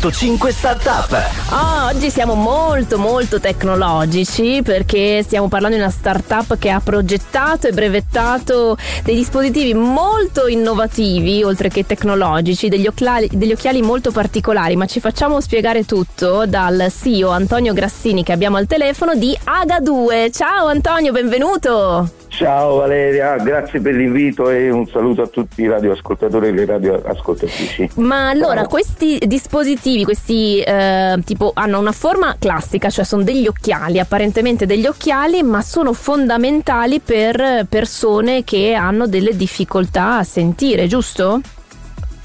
105 Startup. Oh, oggi siamo molto molto tecnologici perché stiamo parlando di una startup che ha progettato e brevettato dei dispositivi molto innovativi, oltre che tecnologici, degli occhiali, degli occhiali molto particolari, ma ci facciamo spiegare tutto dal CEO Antonio Grassini che abbiamo al telefono di Aga2. Ciao Antonio, benvenuto! Ciao Valeria, grazie per l'invito e un saluto a tutti i radioascoltatori e le radioascoltatrici. Ma allora, Ciao. questi dispositivi, questi eh, tipo hanno una forma classica, cioè sono degli occhiali, apparentemente degli occhiali, ma sono fondamentali per persone che hanno delle difficoltà a sentire, giusto?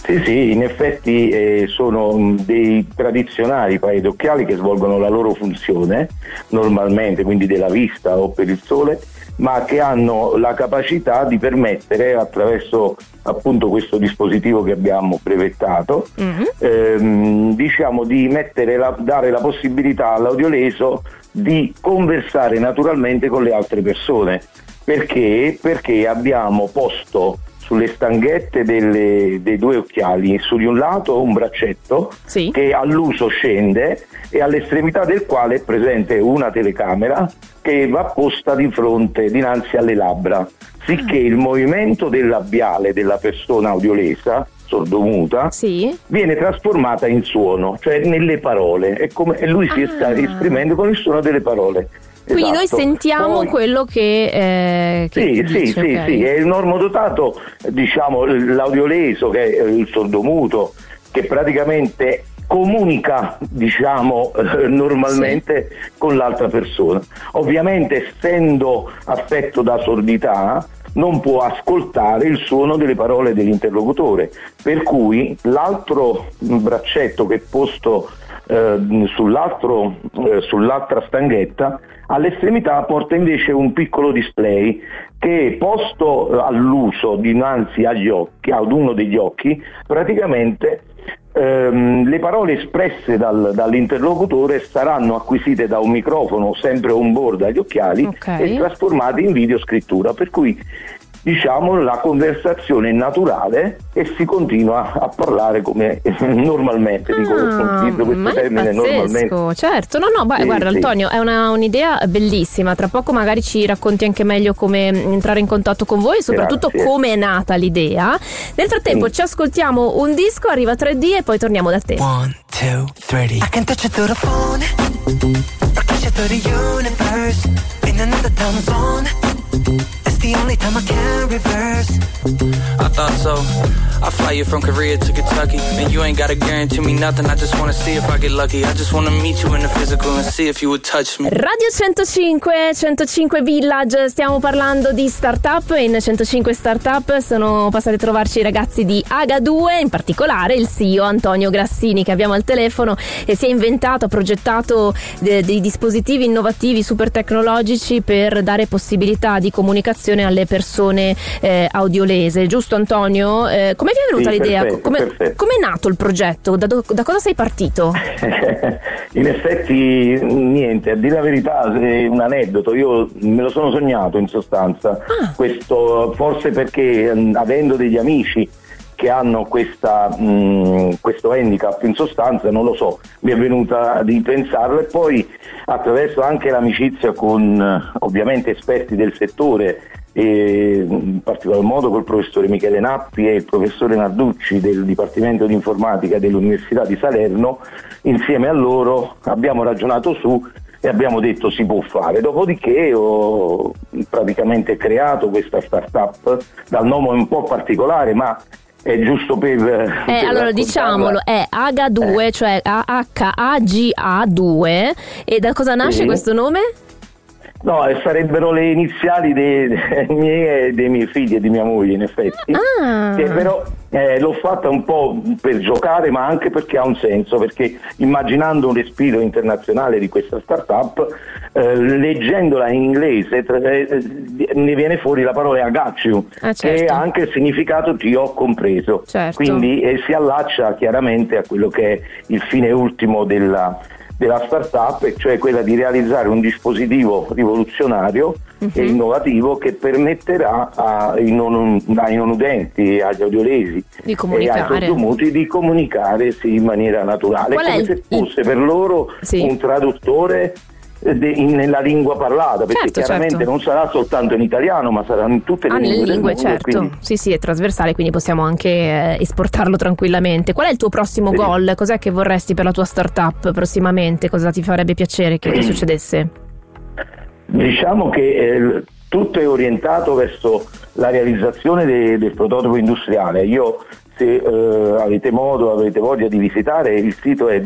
Sì, sì, in effetti eh, sono dei tradizionali paio d'occhiali che svolgono la loro funzione normalmente, quindi della vista o per il sole, ma che hanno la capacità di permettere attraverso appunto questo dispositivo che abbiamo brevettato, mm-hmm. ehm, diciamo di la, dare la possibilità all'audioleso di conversare naturalmente con le altre persone. Perché? Perché abbiamo posto sulle stanghette delle, dei due occhiali, su di un lato un braccetto sì. che all'uso scende e all'estremità del quale è presente una telecamera che va posta di fronte, dinanzi alle labbra, sicché il movimento del labiale della persona audiolesa sordomuta sì. viene trasformata in suono, cioè nelle parole, e, come, e lui ah. si sta esprimendo con il suono delle parole. Quindi esatto. noi sentiamo Poi, quello che, eh, che sì, dice, sì, okay. sì, sì, è il normodotato, diciamo, l'audioleso che è il sordomuto, che praticamente comunica diciamo eh, normalmente sì. con l'altra persona. Ovviamente essendo affetto da sordità non può ascoltare il suono delle parole dell'interlocutore, per cui l'altro braccetto che è posto eh, eh, sull'altra stanghetta all'estremità porta invece un piccolo display che posto all'uso dinanzi agli occhi, ad uno degli occhi, praticamente ehm, le parole espresse dal, dall'interlocutore saranno acquisite da un microfono sempre on board agli occhiali okay. e trasformate in videoscrittura, per cui diciamo la conversazione naturale e si continua a parlare come normalmente ah, dico utilizzo questo termine normalmente. certo. No no beh, sì, guarda sì. Antonio è una, un'idea bellissima. Tra poco magari ci racconti anche meglio come entrare in contatto con voi e soprattutto come è nata l'idea. Nel frattempo sì. ci ascoltiamo un disco arriva 3D e poi torniamo da te. One, two, three. I can touch it through the phone. The universe. In another time zone the only time I can reverse. I thought so. I fly you from Korea to Kentucky. And you ain't gotta guarantee me nothing. I just wanna see if I get lucky. I just wanna meet you in the physical and see if you would touch me. Radio 105, 105 Village. Stiamo parlando di startup. In 105 Startup sono passati a trovarci i ragazzi di Aga2, in particolare il CEO Antonio Grassini che abbiamo al telefono e si è inventato, ha progettato de- dei dispositivi innovativi super tecnologici per dare possibilità di comunicazione alle persone eh, audiolese, giusto Antonio? Eh, come vi è venuta sì, l'idea? Perfetto, come, perfetto. è nato il progetto? Da, da, cosa sei partito? in effetti niente, a dire la verità è un aneddoto, io me lo sono sognato in sostanza, ah. questo forse perché avendo degli amici che hanno questa, mh, questo handicap in sostanza, non lo so, mi è venuta di pensarlo e poi attraverso anche l'amicizia con ovviamente esperti del settore e in particolar modo col professore Michele Nappi e il professore Narducci del Dipartimento di Informatica dell'Università di Salerno, insieme a loro abbiamo ragionato su e abbiamo detto si può fare. Dopodiché ho praticamente creato questa startup dal nome un po' particolare, ma è giusto per... Eh, per allora diciamolo, è AGA2, eh. cioè H-A-G-A-2 e da cosa nasce sì. questo nome? No, sarebbero le iniziali dei, dei miei e dei miei figli e di mia moglie, in effetti. Ah. Che però eh, l'ho fatta un po' per giocare, ma anche perché ha un senso, perché immaginando un respiro internazionale di questa startup, eh, leggendola in inglese eh, ne viene fuori la parola I got you, ah, certo. che ha anche il significato ti ho compreso. Certo. Quindi si allaccia chiaramente a quello che è il fine ultimo della della startup, cioè quella di realizzare un dispositivo rivoluzionario uh-huh. e mhm. innovativo che permetterà ai non, ai non udenti, agli audiolesi e ai sordomuti di comunicare sì, in maniera naturale, Qual come se fosse per loro sì. un traduttore de, in, nella lingua parlata, perché certo, chiaramente certo. non sarà soltanto in italiano, ma sarà in tutte le ah, lingue. lingue, mondo, certo. Quindi... Sì, sì, è trasversale, quindi possiamo anche eh, esportarlo tranquillamente. Qual è il tuo prossimo sì. goal? Cos'è che vorresti per la tua startup prossimamente? Cosa ti farebbe piacere che, succedesse? Diciamo che eh, tutto è orientato verso la realizzazione de, del prototipo industriale. Io se eh, avete modo, avete voglia di visitare, il sito è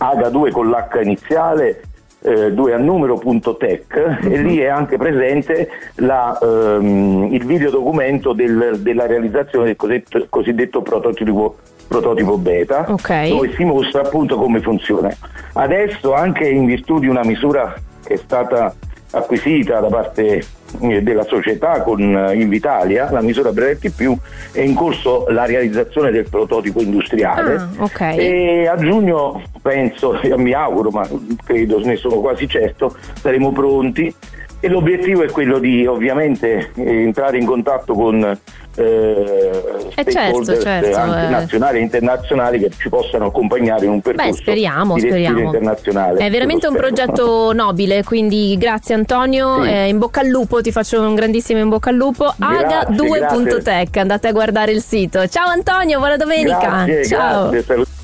www.h2 con l'H iniziale eh, 2 a numero.tech mm-hmm. e lì è anche presente la, ehm, il videodocumento del, della realizzazione del cosiddetto, cosiddetto prototipo, prototipo beta okay. dove si mostra appunto come funziona. Adesso anche in virtù di una misura che è stata acquisita da parte eh, della società con eh, Invitalia, la misura Brevetti Più, è in corso la realizzazione del prototipo industriale ah, okay. e a giugno penso, mi auguro, ma credo, ne sono quasi certo, saremo pronti e l'obiettivo è quello di ovviamente entrare in contatto con eh, eh certo, certo, anche eh. nazionali e internazionali che ci possano accompagnare in un percorso Beh, speriamo, speriamo. internazionale. È veramente un progetto nobile, quindi grazie Antonio, sì. eh, in bocca al lupo, ti faccio un grandissimo in bocca al lupo. Aga2.tech, andate a guardare il sito. Ciao Antonio, buona domenica. Grazie, Ciao. Grazie,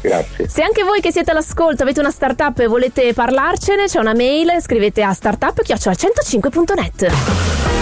grazie. Se anche voi che siete all'ascolto avete una startup e volete parlarcene, c'è una mail, scrivete a startup-105.net.